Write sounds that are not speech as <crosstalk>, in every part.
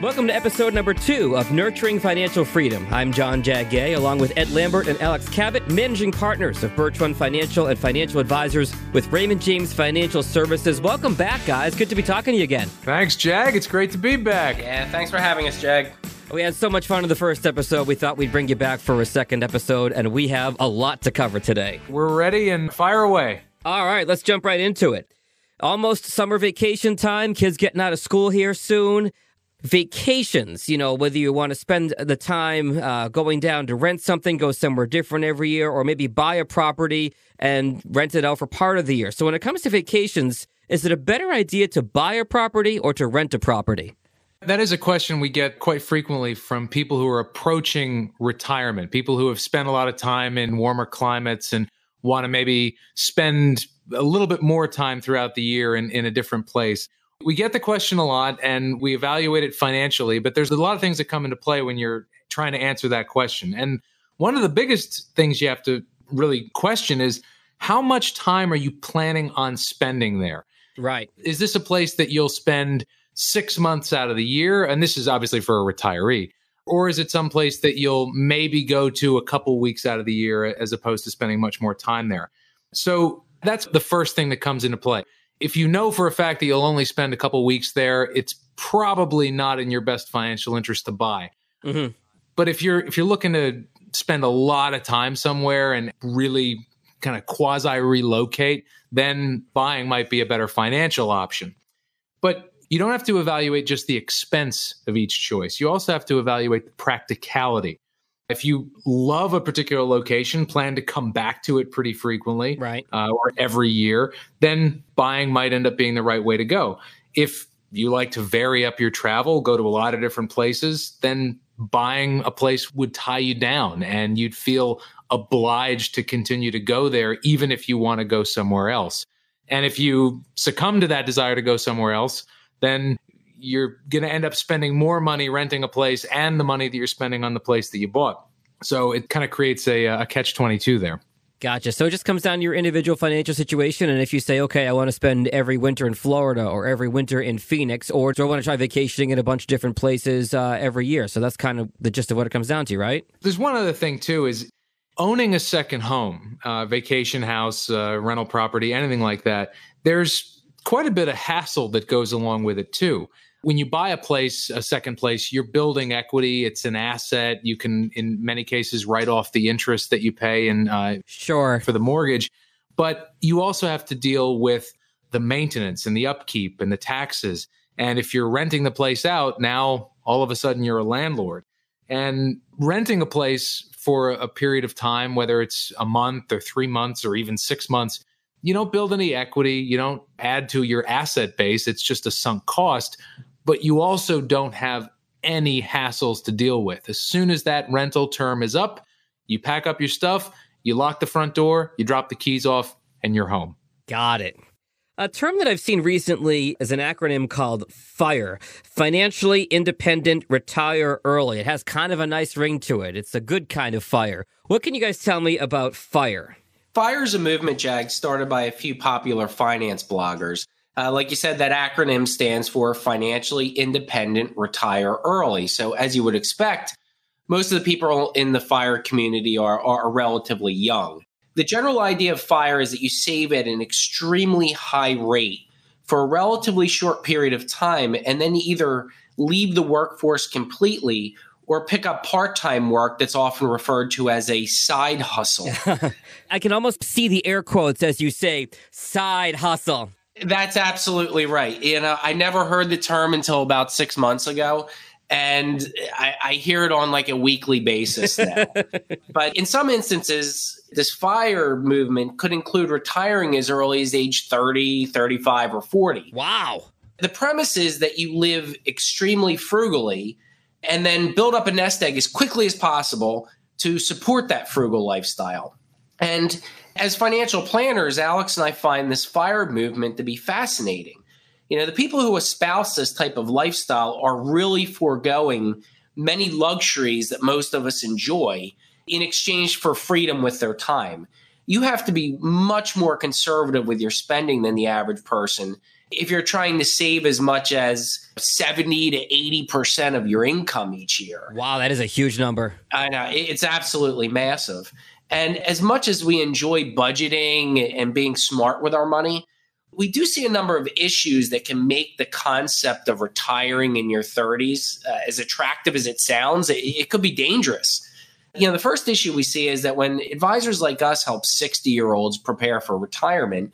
Welcome to episode number two of Nurturing Financial Freedom. I'm John Jagay, along with Ed Lambert and Alex Cabot, managing partners of Birch Run Financial and financial advisors with Raymond James Financial Services. Welcome back, guys. Good to be talking to you again. Thanks, Jag. It's great to be back. Yeah, thanks for having us, Jag. We had so much fun in the first episode, we thought we'd bring you back for a second episode, and we have a lot to cover today. We're ready and fire away. All right, let's jump right into it. Almost summer vacation time, kids getting out of school here soon vacations, you know, whether you want to spend the time uh, going down to rent something, go somewhere different every year, or maybe buy a property and rent it out for part of the year. So when it comes to vacations, is it a better idea to buy a property or to rent a property? That is a question we get quite frequently from people who are approaching retirement, people who have spent a lot of time in warmer climates and want to maybe spend a little bit more time throughout the year in, in a different place. We get the question a lot and we evaluate it financially, but there's a lot of things that come into play when you're trying to answer that question. And one of the biggest things you have to really question is how much time are you planning on spending there? Right. Is this a place that you'll spend six months out of the year? And this is obviously for a retiree. Or is it someplace that you'll maybe go to a couple weeks out of the year as opposed to spending much more time there? So that's the first thing that comes into play if you know for a fact that you'll only spend a couple weeks there, it's probably not in your best financial interest to buy. Mm-hmm. But if you're if you're looking to spend a lot of time somewhere and really kind of quasi relocate, then buying might be a better financial option. But you don't have to evaluate just the expense of each choice. You also have to evaluate the practicality. If you love a particular location, plan to come back to it pretty frequently, right, uh, or every year, then buying might end up being the right way to go. If you like to vary up your travel, go to a lot of different places, then buying a place would tie you down, and you'd feel obliged to continue to go there, even if you want to go somewhere else. And if you succumb to that desire to go somewhere else, then you're going to end up spending more money renting a place and the money that you're spending on the place that you bought. So it kind of creates a, a catch 22 there. Gotcha. So it just comes down to your individual financial situation. And if you say, okay, I want to spend every winter in Florida or every winter in Phoenix, or do I want to try vacationing in a bunch of different places uh, every year? So that's kind of the gist of what it comes down to, right? There's one other thing, too, is owning a second home, uh, vacation house, uh, rental property, anything like that. There's quite a bit of hassle that goes along with it, too when you buy a place, a second place, you're building equity. It's an asset. You can, in many cases, write off the interest that you pay and uh, sure for the mortgage. But you also have to deal with the maintenance and the upkeep and the taxes. And if you're renting the place out, now all of a sudden you're a landlord. And renting a place for a period of time, whether it's a month or three months or even six months, you don't build any equity. You don't add to your asset base. It's just a sunk cost but you also don't have any hassles to deal with. As soon as that rental term is up, you pack up your stuff, you lock the front door, you drop the keys off, and you're home. Got it. A term that I've seen recently is an acronym called FIRE Financially Independent Retire Early. It has kind of a nice ring to it. It's a good kind of fire. What can you guys tell me about FIRE? FIRE is a movement, Jag, started by a few popular finance bloggers. Uh, like you said, that acronym stands for Financially Independent Retire Early. So, as you would expect, most of the people in the FIRE community are, are relatively young. The general idea of FIRE is that you save at an extremely high rate for a relatively short period of time, and then either leave the workforce completely or pick up part time work that's often referred to as a side hustle. <laughs> I can almost see the air quotes as you say, side hustle. That's absolutely right. You know, I never heard the term until about six months ago. And I, I hear it on like a weekly basis now. <laughs> but in some instances, this fire movement could include retiring as early as age 30, 35, or 40. Wow. The premise is that you live extremely frugally and then build up a nest egg as quickly as possible to support that frugal lifestyle. And as financial planners, Alex and I find this fire movement to be fascinating. You know, the people who espouse this type of lifestyle are really foregoing many luxuries that most of us enjoy in exchange for freedom with their time. You have to be much more conservative with your spending than the average person if you're trying to save as much as 70 to 80% of your income each year. Wow, that is a huge number. I know. It's absolutely massive. And as much as we enjoy budgeting and being smart with our money, we do see a number of issues that can make the concept of retiring in your 30s, uh, as attractive as it sounds, it, it could be dangerous. You know, the first issue we see is that when advisors like us help 60 year olds prepare for retirement,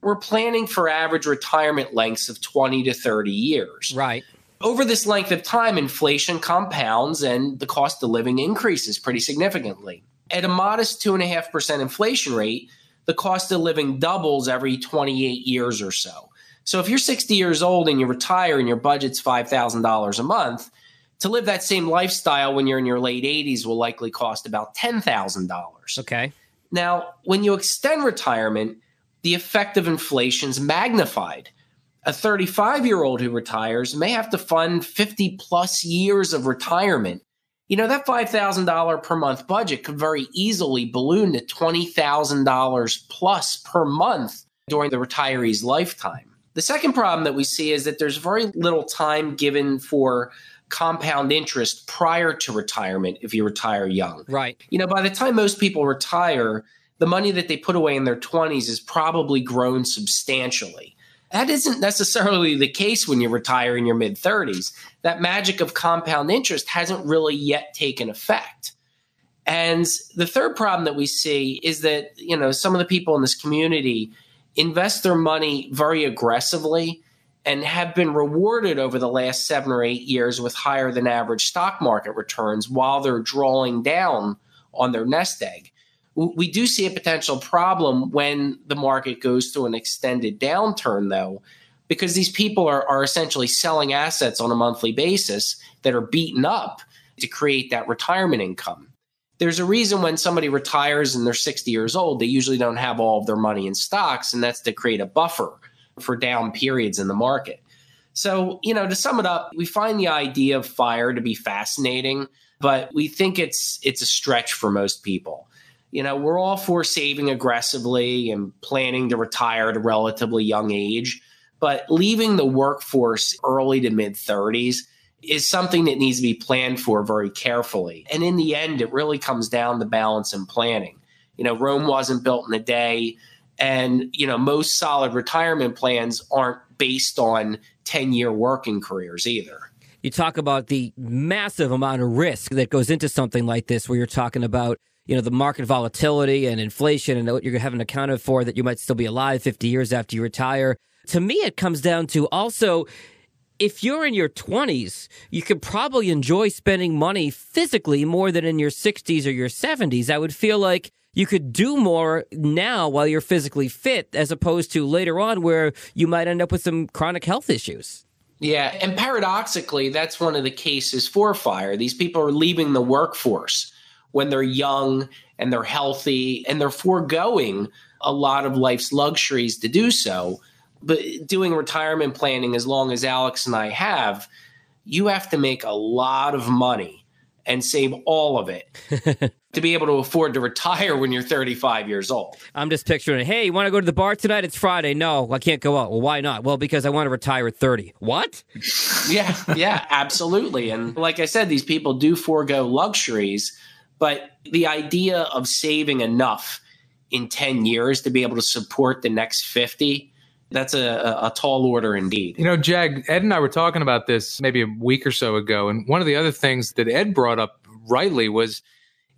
we're planning for average retirement lengths of 20 to 30 years. Right. Over this length of time, inflation compounds and the cost of living increases pretty significantly. At a modest 2.5% inflation rate, the cost of living doubles every 28 years or so. So if you're 60 years old and you retire and your budget's $5,000 a month, to live that same lifestyle when you're in your late 80s will likely cost about $10,000. Okay. Now, when you extend retirement, the effect of inflation is magnified. A 35 year old who retires may have to fund 50 plus years of retirement you know, that $5,000 per month budget could very easily balloon to $20,000 plus per month during the retiree's lifetime. The second problem that we see is that there's very little time given for compound interest prior to retirement if you retire young. Right. You know, by the time most people retire, the money that they put away in their 20s is probably grown substantially. That isn't necessarily the case when you retire in your mid 30s. That magic of compound interest hasn't really yet taken effect. And the third problem that we see is that, you know, some of the people in this community invest their money very aggressively and have been rewarded over the last seven or eight years with higher than average stock market returns while they're drawing down on their nest egg we do see a potential problem when the market goes through an extended downturn, though, because these people are, are essentially selling assets on a monthly basis that are beaten up to create that retirement income. There's a reason when somebody retires and they're 60 years old, they usually don't have all of their money in stocks, and that's to create a buffer for down periods in the market. So, you know, to sum it up, we find the idea of fire to be fascinating, but we think it's it's a stretch for most people you know, we're all for saving aggressively and planning to retire at a relatively young age, but leaving the workforce early to mid 30s is something that needs to be planned for very carefully. And in the end, it really comes down to balance and planning. You know, Rome wasn't built in a day. And, you know, most solid retirement plans aren't based on 10 year working careers either. You talk about the massive amount of risk that goes into something like this, where you're talking about you know the market volatility and inflation and what you're having accounted for that you might still be alive 50 years after you retire. To me it comes down to also if you're in your 20s you could probably enjoy spending money physically more than in your 60s or your 70s i would feel like you could do more now while you're physically fit as opposed to later on where you might end up with some chronic health issues. Yeah and paradoxically that's one of the cases for fire. These people are leaving the workforce when they're young and they're healthy and they're foregoing a lot of life's luxuries to do so. But doing retirement planning as long as Alex and I have, you have to make a lot of money and save all of it <laughs> to be able to afford to retire when you're 35 years old. I'm just picturing, hey, you want to go to the bar tonight? It's Friday. No, I can't go out. Well, why not? Well, because I want to retire at 30. What? <laughs> yeah, yeah, absolutely. And like I said, these people do forego luxuries but the idea of saving enough in 10 years to be able to support the next 50 that's a, a, tall order indeed. You know, Jag, Ed and I were talking about this maybe a week or so ago. And one of the other things that Ed brought up rightly was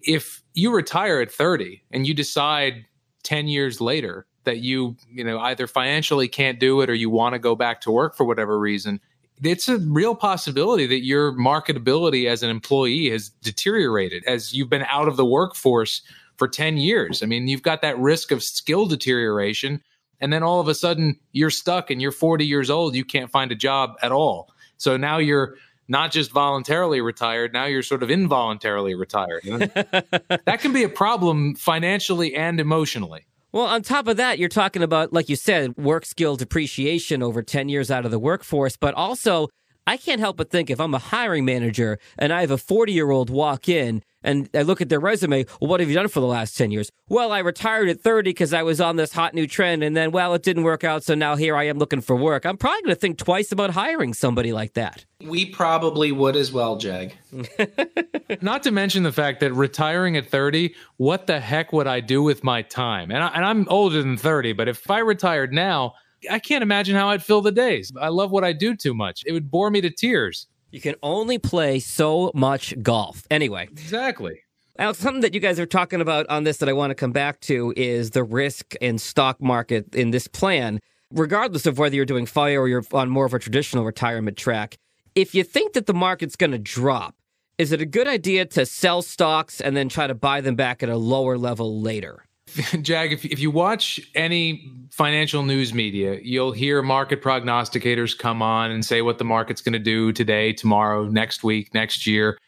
if you retire at 30 and you decide 10 years later that you, you know, either financially can't do it or you want to go back to work for whatever reason, it's a real possibility that your marketability as an employee has deteriorated as you've been out of the workforce for 10 years. I mean, you've got that risk of skill deterioration. And then all of a sudden you're stuck and you're 40 years old. You can't find a job at all. So now you're not just voluntarily retired, now you're sort of involuntarily retired. <laughs> that can be a problem financially and emotionally. Well, on top of that, you're talking about, like you said, work skill depreciation over 10 years out of the workforce, but also I can't help but think if I'm a hiring manager and I have a 40 year old walk in and I look at their resume, well, what have you done for the last 10 years? Well, I retired at 30 because I was on this hot new trend. And then, well, it didn't work out. So now here I am looking for work. I'm probably going to think twice about hiring somebody like that. We probably would as well, Jag. <laughs> Not to mention the fact that retiring at 30, what the heck would I do with my time? And, I, and I'm older than 30, but if I retired now, I can't imagine how I'd fill the days. I love what I do too much. It would bore me to tears. You can only play so much golf. Anyway. Exactly. Now, something that you guys are talking about on this that I want to come back to is the risk in stock market in this plan, regardless of whether you're doing fire or you're on more of a traditional retirement track. If you think that the market's going to drop, is it a good idea to sell stocks and then try to buy them back at a lower level later? <laughs> Jag, if, if you watch any financial news media, you'll hear market prognosticators come on and say what the market's going to do today, tomorrow, next week, next year.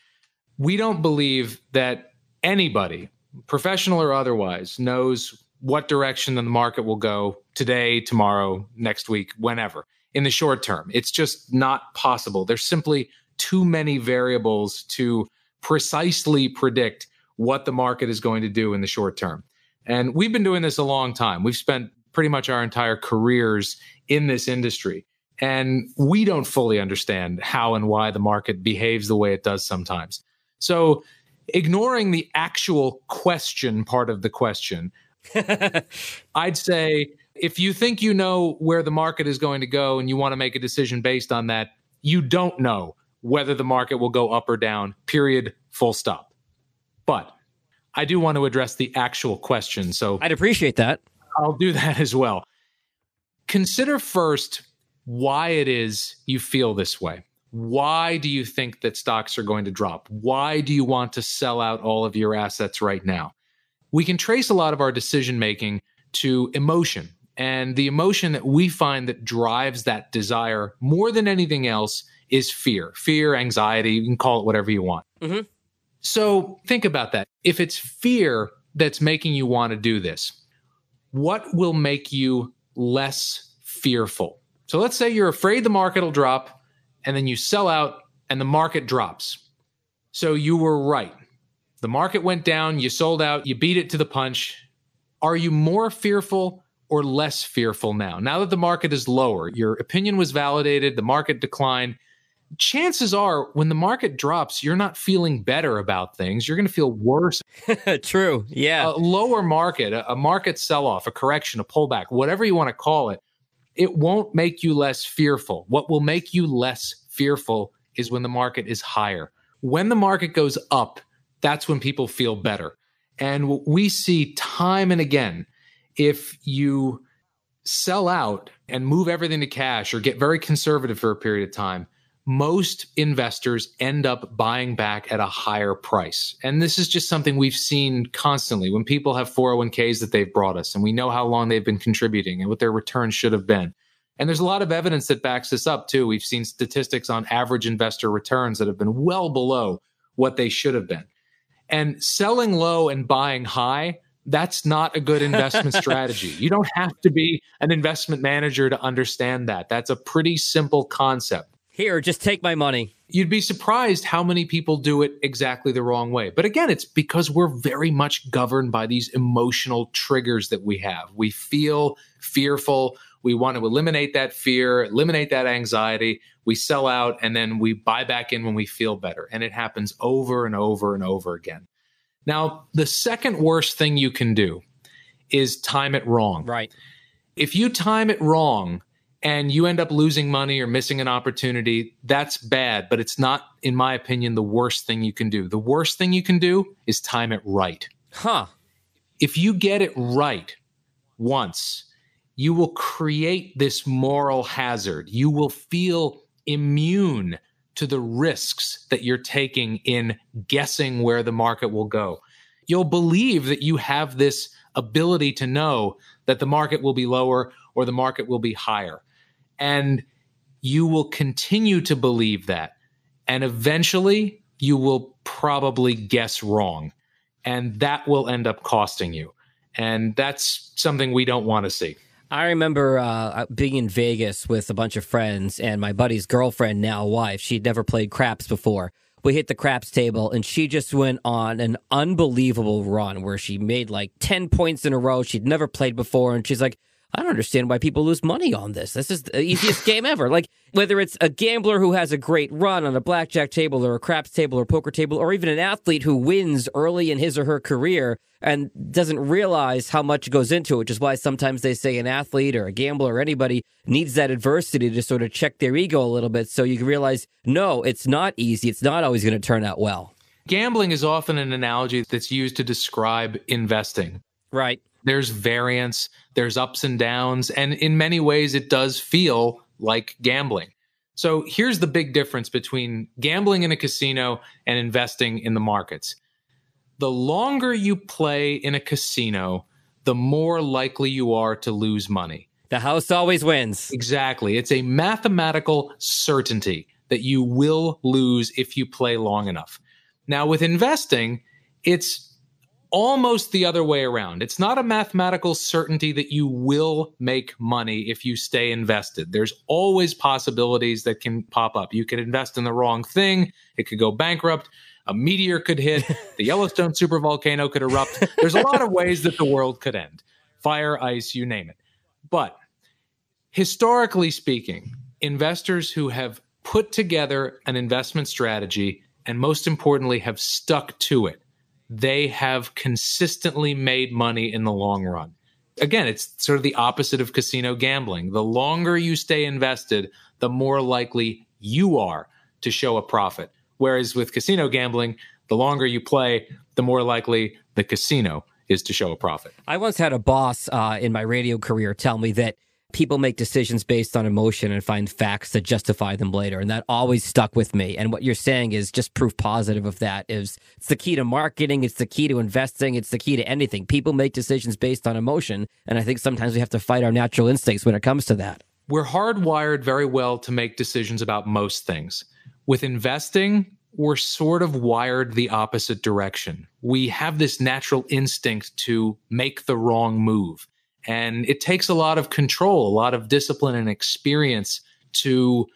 We don't believe that anybody, professional or otherwise, knows what direction the market will go today, tomorrow, next week, whenever in the short term. It's just not possible. There's simply too many variables to precisely predict what the market is going to do in the short term. And we've been doing this a long time. We've spent pretty much our entire careers in this industry. And we don't fully understand how and why the market behaves the way it does sometimes. So, ignoring the actual question part of the question, <laughs> I'd say if you think you know where the market is going to go and you want to make a decision based on that, you don't know whether the market will go up or down, period, full stop. But I do want to address the actual question. So I'd appreciate that. I'll do that as well. Consider first why it is you feel this way. Why do you think that stocks are going to drop? Why do you want to sell out all of your assets right now? We can trace a lot of our decision making to emotion. And the emotion that we find that drives that desire more than anything else is fear, fear, anxiety. You can call it whatever you want. Mm-hmm. So think about that. If it's fear that's making you want to do this, what will make you less fearful? So let's say you're afraid the market will drop and then you sell out and the market drops. So you were right. The market went down, you sold out, you beat it to the punch. Are you more fearful or less fearful now? Now that the market is lower, your opinion was validated, the market declined chances are when the market drops, you're not feeling better about things. You're going to feel worse. <laughs> True. Yeah. A lower market, a, market sell off, a correction, a pullback, whatever you want to call it, it won't make you less fearful. What will make you less fearful is when the market is higher. When the market goes up, that's when people feel better. And what we see time and again, if you sell out and move everything to cash or get very conservative for a period of time, most investors end up buying back at a higher price. And this is just something we've seen constantly when people have 401ks that they've brought us and we know how long they've been contributing and what their returns should have been. And there's a lot of evidence that backs this up too. We've seen statistics on average investor returns that have been well below what they should have been. And selling low and buying high, that's not a good investment <laughs> strategy. You don't have to be an investment manager to understand that. That's a pretty simple concept. Here, just take my money. You'd be surprised how many people do it exactly the wrong way. But again, it's because we're very much governed by these emotional triggers that we have. We feel fearful. We want to eliminate that fear, eliminate that anxiety. We sell out and then we buy back in when we feel better. And it happens over and over and over again. Now, the second worst thing you can do is time it wrong. Right. If you time it wrong, and you end up losing money or missing an opportunity, that's bad, but it's not, in my opinion, the worst thing you can do. The worst thing you can do is time it right. Huh. If you get it right once, you will create this moral hazard. You will feel immune to the risks that you're taking in guessing where the market will go. You'll believe that you have this ability to know that the market will be lower or the market will be higher. And you will continue to believe that. And eventually, you will probably guess wrong. And that will end up costing you. And that's something we don't want to see. I remember uh, being in Vegas with a bunch of friends, and my buddy's girlfriend, now wife, she'd never played craps before. We hit the craps table, and she just went on an unbelievable run where she made like 10 points in a row. She'd never played before, and she's like, I don't understand why people lose money on this. This is the easiest game ever. Like whether it's a gambler who has a great run on a blackjack table or a craps table or poker table, or even an athlete who wins early in his or her career and doesn't realize how much goes into it, which is why sometimes they say an athlete or a gambler or anybody needs that adversity to sort of check their ego a little bit so you can realize, no, it's not easy. It's not always going to turn out well. Gambling is often an analogy that's used to describe investing. Right. There's variance, there's ups and downs, and in many ways, it does feel like gambling. So here's the big difference between gambling in a casino and investing in the markets. The longer you play in a casino, the more likely you are to lose money. The house always wins. Exactly. It's a mathematical certainty that you will lose if you play long enough. Now, with investing, it's almost the other way around. It's not a mathematical certainty that you will make money if you stay invested. There's always possibilities that can pop up. You could invest in the wrong thing, it could go bankrupt, a meteor could hit, <laughs> the Yellowstone supervolcano could erupt. There's a lot of ways that the world could end fire, ice, you name it. But historically speaking, investors who have put together an investment strategy and most importantly have stuck to it they have consistently made money in the long run. Again, it's sort of the opposite of casino gambling. The longer you stay invested, the more likely you are to show a profit. Whereas with casino gambling, the longer you play, the more likely the casino is to show a profit. I once had a boss uh, in my radio career tell me that people make decisions based on emotion and find facts that justify them later. And that always stuck with me. And what you're saying is just proof positive of that is it's the key to marketing. It's the key to investing. It's the key to anything. People make decisions based on emotion. And I think sometimes we have to fight our natural instincts when it comes to that. We're hardwired very well to make decisions about most things. With investing, we're sort of wired the opposite direction. We have this natural instinct to make the wrong move. And it takes a lot of control, a lot of discipline and experience to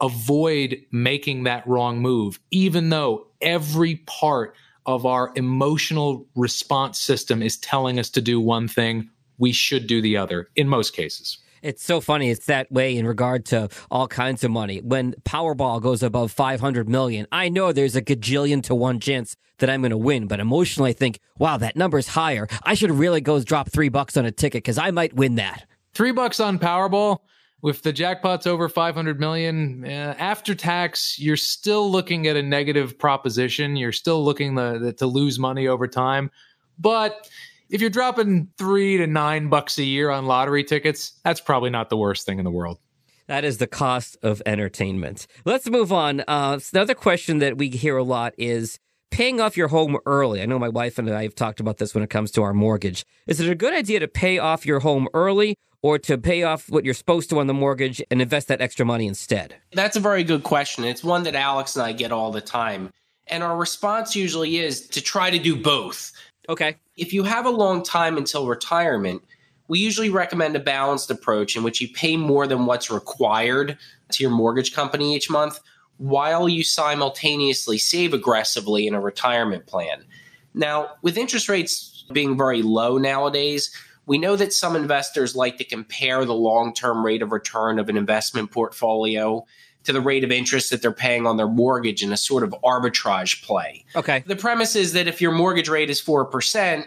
avoid making that wrong move, even though every part of our emotional response system is telling us to do one thing, we should do the other in most cases. It's so funny. It's that way in regard to all kinds of money. When Powerball goes above 500 million, I know there's a gajillion to one chance that I'm going to win, but emotionally I think, wow, that number's higher. I should really go drop three bucks on a ticket because I might win that. Three bucks on Powerball. If the jackpot's over 500 million, uh, after tax, you're still looking at a negative proposition. You're still looking to, to lose money over time. But if you're dropping three to nine bucks a year on lottery tickets, that's probably not the worst thing in the world. That is the cost of entertainment. Let's move on. Uh, another question that we hear a lot is paying off your home early. I know my wife and I have talked about this when it comes to our mortgage. Is it a good idea to pay off your home early or to pay off what you're supposed to on the mortgage and invest that extra money instead? That's a very good question. It's one that Alex and I get all the time. And our response usually is to try to do both. Okay. If you have a long time until retirement, we usually recommend a balanced approach in which you pay more than what's required to your mortgage company each month while you simultaneously save aggressively in a retirement plan. Now, with interest rates being very low nowadays, we know that some investors like to compare the long term rate of return of an investment portfolio to the rate of interest that they're paying on their mortgage in a sort of arbitrage play. Okay. The premise is that if your mortgage rate is 4%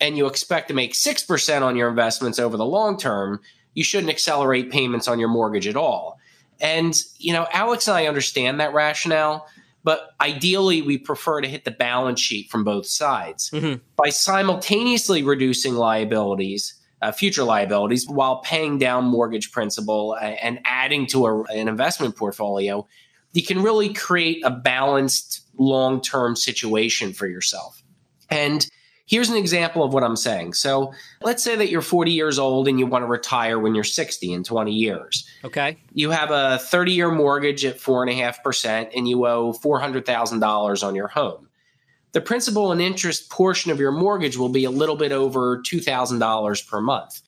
and you expect to make 6% on your investments over the long term, you shouldn't accelerate payments on your mortgage at all. And, you know, Alex and I understand that rationale, but ideally we prefer to hit the balance sheet from both sides. Mm-hmm. By simultaneously reducing liabilities, uh, future liabilities while paying down mortgage principal uh, and adding to a, an investment portfolio, you can really create a balanced long term situation for yourself. And here's an example of what I'm saying. So let's say that you're 40 years old and you want to retire when you're 60 in 20 years. Okay. You have a 30 year mortgage at 4.5% and you owe $400,000 on your home the principal and interest portion of your mortgage will be a little bit over $2,000 per month.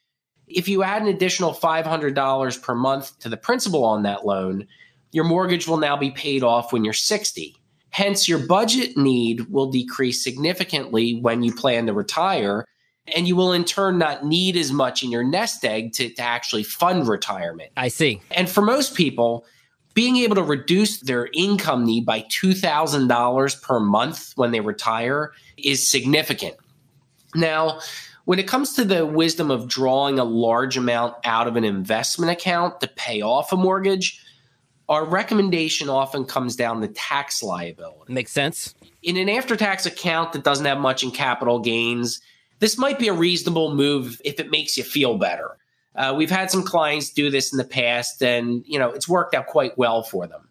If you add an additional $500 per month to the principal on that loan, your mortgage will now be paid off when you're 60. Hence, your budget need will decrease significantly when you plan to retire, and you will in turn not need as much in your nest egg to, to actually fund retirement. I see. And for most people, being able to reduce their income need by $2,000 per month when they retire is significant. Now, when it comes to the wisdom of drawing a large amount out of an investment account to pay off a mortgage, our recommendation often comes down to tax liability. Makes sense. In an after tax account that doesn't have much in capital gains, this might be a reasonable move if it makes you feel better. Uh, we've had some clients do this in the past, and you know it's worked out quite well for them.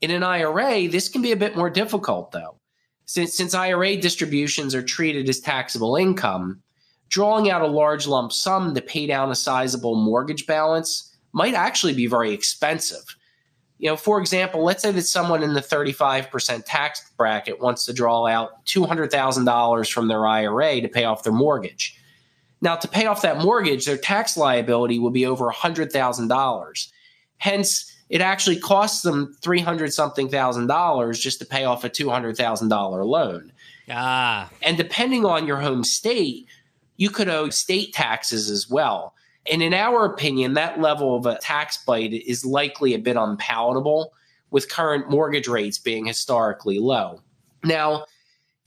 In an IRA, this can be a bit more difficult, though, since since IRA distributions are treated as taxable income. Drawing out a large lump sum to pay down a sizable mortgage balance might actually be very expensive. You know, for example, let's say that someone in the 35% tax bracket wants to draw out $200,000 from their IRA to pay off their mortgage. Now, to pay off that mortgage, their tax liability will be over $100,000. Hence, it actually costs them 300 something thousand dollars just to pay off a $200,000 loan. Ah. And depending on your home state, you could owe state taxes as well. And in our opinion, that level of a tax bite is likely a bit unpalatable with current mortgage rates being historically low. Now,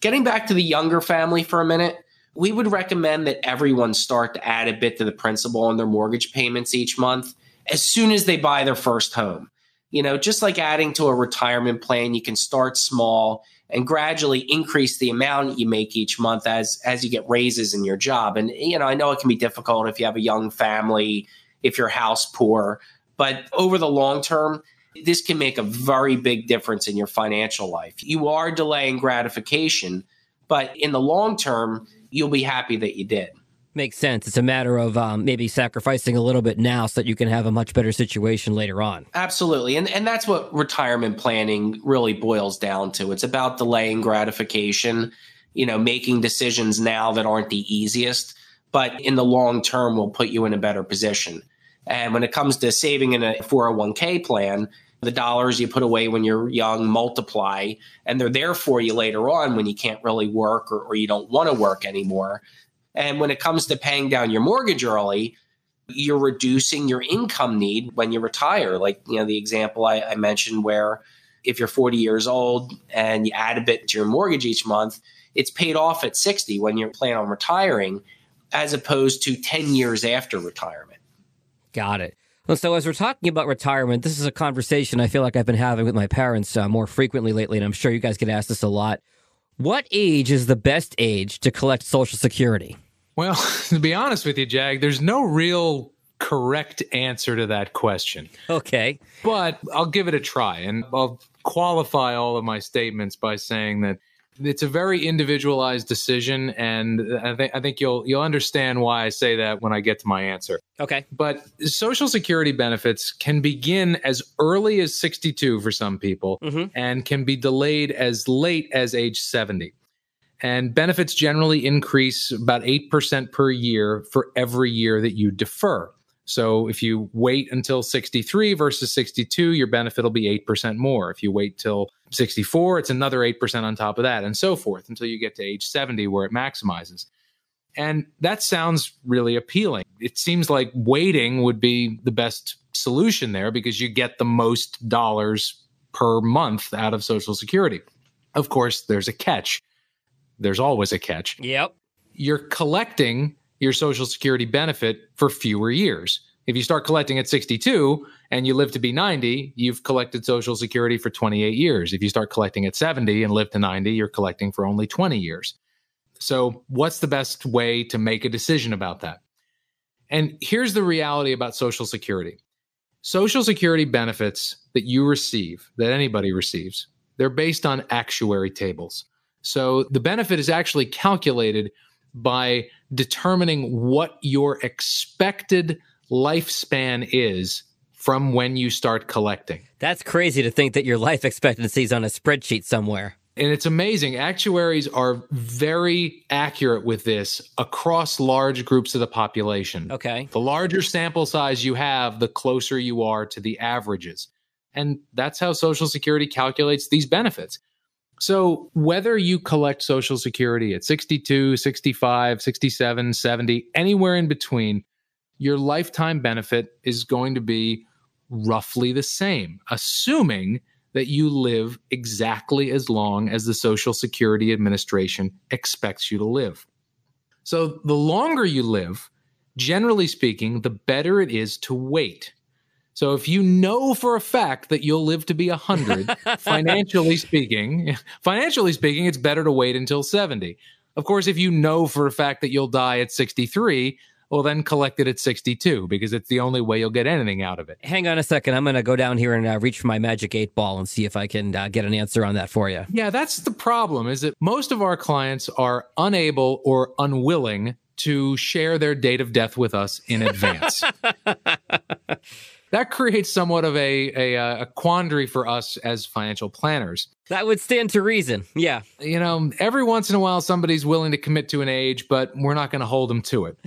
getting back to the younger family for a minute, we would recommend that everyone start to add a bit to the principal on their mortgage payments each month as soon as they buy their first home. You know, just like adding to a retirement plan, you can start small and gradually increase the amount you make each month as as you get raises in your job. And you know, I know it can be difficult if you have a young family, if you're house poor, but over the long term, this can make a very big difference in your financial life. You are delaying gratification, but in the long term, you'll be happy that you did. Makes sense. It's a matter of um, maybe sacrificing a little bit now so that you can have a much better situation later on. Absolutely. And, and that's what retirement planning really boils down to. It's about delaying gratification, you know, making decisions now that aren't the easiest, but in the long term will put you in a better position. And when it comes to saving in a 401k plan, the dollars you put away when you're young multiply and they're there for you later on when you can't really work or, or you don't want to work anymore. And when it comes to paying down your mortgage early, you're reducing your income need when you retire. Like, you know, the example I, I mentioned where if you're 40 years old and you add a bit to your mortgage each month, it's paid off at 60 when you plan on retiring, as opposed to 10 years after retirement. Got it. Well, so as we're talking about retirement, this is a conversation I feel like I've been having with my parents uh, more frequently lately, and I'm sure you guys get asked this a lot. What age is the best age to collect Social Security? Well, <laughs> to be honest with you, Jag, there's no real correct answer to that question. Okay. But I'll give it a try and I'll qualify all of my statements by saying that it's a very individualized decision and I think I think you'll you'll understand why I say that when I get to my answer. Okay. But social security benefits can begin as early as 62 for some people Mhm. and can be delayed as late as age 70 and benefits generally increase about 8% per year for every year that you defer. So if you wait until 63 versus 62, your benefit will be 8% more. If you wait till 64, it's another 8% on top of that, and so forth until you get to age 70 where it maximizes. And that sounds really appealing. It seems like waiting would be the best solution there because you get the most dollars per month out of Social Security. Of course, there's a catch there's always a catch. Yep. You're collecting your Social Security benefit for fewer years. If you start collecting at 62 and you live to be 90, you've collected Social Security for 28 years. If you start collecting at 70 and live to 90, you're collecting for only 20 years. So, what's the best way to make a decision about that? And here's the reality about Social Security Social Security benefits that you receive, that anybody receives, they're based on actuary tables. So the benefit is actually calculated by determining what your expected lifespan is from when you start collecting. That's crazy to think that your life expectancy is on a spreadsheet somewhere. And it's amazing. Actuaries are very accurate with this across large groups of the population. Okay. The larger sample size you have, the closer you are to the averages. And that's how Social Security calculates these benefits. So, whether you collect Social Security at 62, 65, 67, 70, anywhere in between, your lifetime benefit is going to be roughly the same, assuming that you live exactly as long as the Social Security Administration expects you to live. So, the longer you live, generally speaking, the better it is to wait. So, if you know for a fact that you'll live to be 100, <laughs> financially speaking, financially speaking, it's better to wait until 70. Of course, if you know for a fact that you'll die at 63, well, then collect it at 62 because it's the only way you'll get anything out of it. Hang on a second. I'm going to go down here and uh, reach for my magic eight ball and see if I can uh, get an answer on that for you. Yeah, that's the problem is that most of our clients are unable or unwilling to share their date of death with us in advance. <laughs> that creates somewhat of a, a, uh, a quandary for us as financial planners. That would stand to reason. Yeah. You know, every once in a while somebody's willing to commit to an age, but we're not going to hold them to it.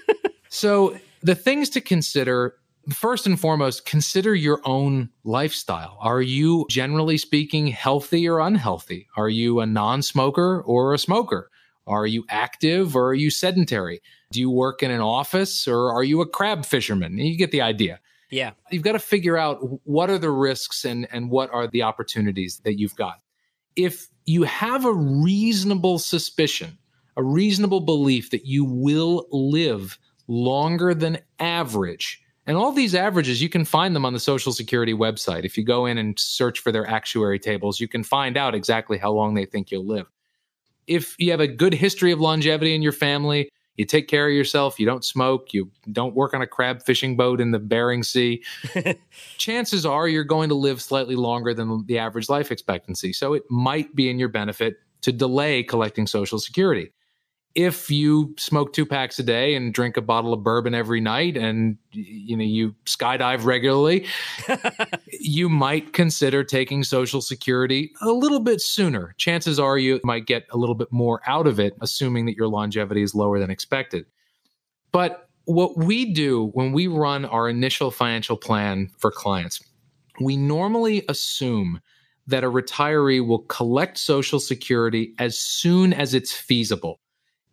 <laughs> so, the things to consider first and foremost, consider your own lifestyle. Are you, generally speaking, healthy or unhealthy? Are you a non smoker or a smoker? Are you active or are you sedentary? Do you work in an office or are you a crab fisherman? You get the idea. Yeah. You've got to figure out what are the risks and, and what are the opportunities that you've got. If you have a reasonable suspicion, a reasonable belief that you will live longer than average, and all these averages, you can find them on the Social Security website. If you go in and search for their actuary tables, you can find out exactly how long they think you'll live. If you have a good history of longevity in your family, you take care of yourself, you don't smoke, you don't work on a crab fishing boat in the Bering Sea, <laughs> chances are you're going to live slightly longer than the average life expectancy. So it might be in your benefit to delay collecting Social Security. If you smoke two packs a day and drink a bottle of bourbon every night and you know you skydive regularly, <laughs> you might consider taking social security a little bit sooner. Chances are you might get a little bit more out of it assuming that your longevity is lower than expected. But what we do when we run our initial financial plan for clients, we normally assume that a retiree will collect Social Security as soon as it's feasible.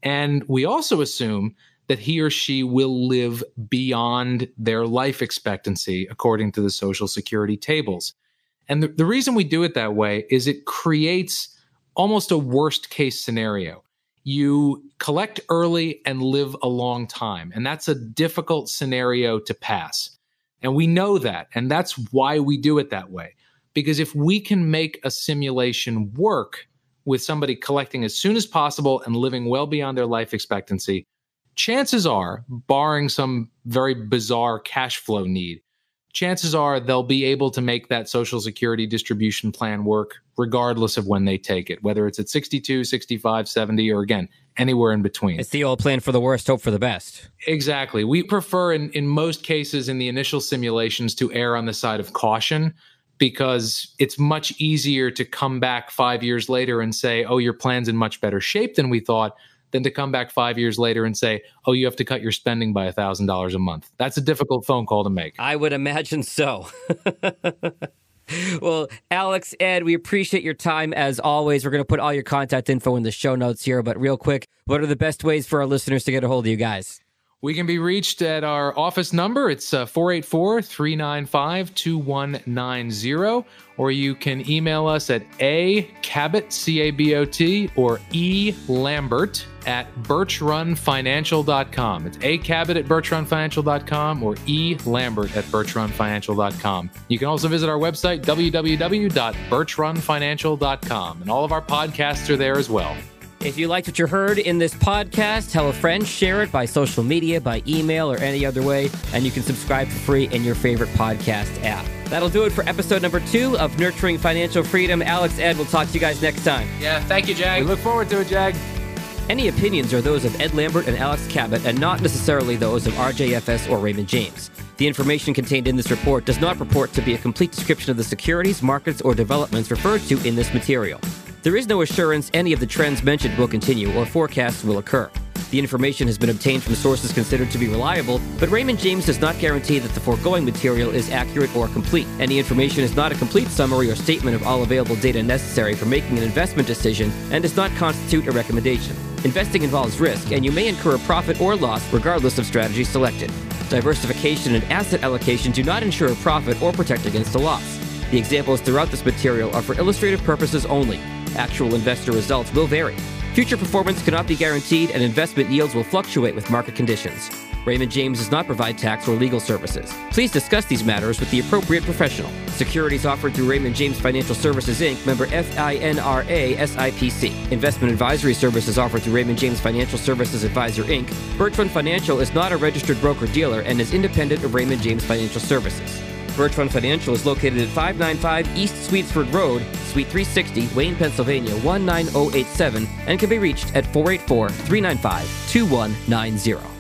And we also assume that he or she will live beyond their life expectancy according to the Social Security tables. And the, the reason we do it that way is it creates almost a worst case scenario. You collect early and live a long time, and that's a difficult scenario to pass. And we know that, and that's why we do it that way. Because if we can make a simulation work with somebody collecting as soon as possible and living well beyond their life expectancy, chances are, barring some very bizarre cash flow need, chances are they'll be able to make that social security distribution plan work regardless of when they take it, whether it's at 62, 65, 70, or again, anywhere in between. It's the old plan for the worst, hope for the best. Exactly. We prefer, in, in most cases, in the initial simulations, to err on the side of caution because it's much easier to come back five years later and say, oh, your plan's in much better shape than we thought than to come back five years later and say, oh, you have to cut your spending by $1,000 a month. That's a difficult phone call to make. I would imagine so. <laughs> well, Alex, Ed, we appreciate your time as always. We're going to put all your contact info in the show notes here, but real quick, what are the best ways for our listeners to get a hold of you guys? We can be reached at our office number. It's uh, 484 395 2190. Or you can email us at a cabot, C A B O T, or e lambert at birchrunfinancial.com. It's a cabot at birchrunfinancial.com or e lambert at birchrunfinancial.com. You can also visit our website, www.birchrunfinancial.com. And all of our podcasts are there as well. If you liked what you heard in this podcast, tell a friend, share it by social media, by email, or any other way, and you can subscribe for free in your favorite podcast app. That'll do it for episode number two of Nurturing Financial Freedom. Alex, Ed, we'll talk to you guys next time. Yeah, thank you, Jag. We look forward to it, Jag. Any opinions are those of Ed Lambert and Alex Cabot, and not necessarily those of RJFS or Raymond James. The information contained in this report does not purport to be a complete description of the securities, markets, or developments referred to in this material. There is no assurance any of the trends mentioned will continue or forecasts will occur. The information has been obtained from sources considered to be reliable, but Raymond James does not guarantee that the foregoing material is accurate or complete. Any information is not a complete summary or statement of all available data necessary for making an investment decision and does not constitute a recommendation. Investing involves risk, and you may incur a profit or loss regardless of strategy selected. Diversification and asset allocation do not ensure a profit or protect against a loss. The examples throughout this material are for illustrative purposes only. Actual investor results will vary. Future performance cannot be guaranteed, and investment yields will fluctuate with market conditions. Raymond James does not provide tax or legal services. Please discuss these matters with the appropriate professional. Securities offered through Raymond James Financial Services Inc., member FINRA SIPC. Investment advisory services offered through Raymond James Financial Services Advisor Inc. Run Financial is not a registered broker dealer and is independent of Raymond James Financial Services. Birch Run Financial is located at 595 East Swedesford Road, Suite 360, Wayne, Pennsylvania 19087, and can be reached at 484 395 2190.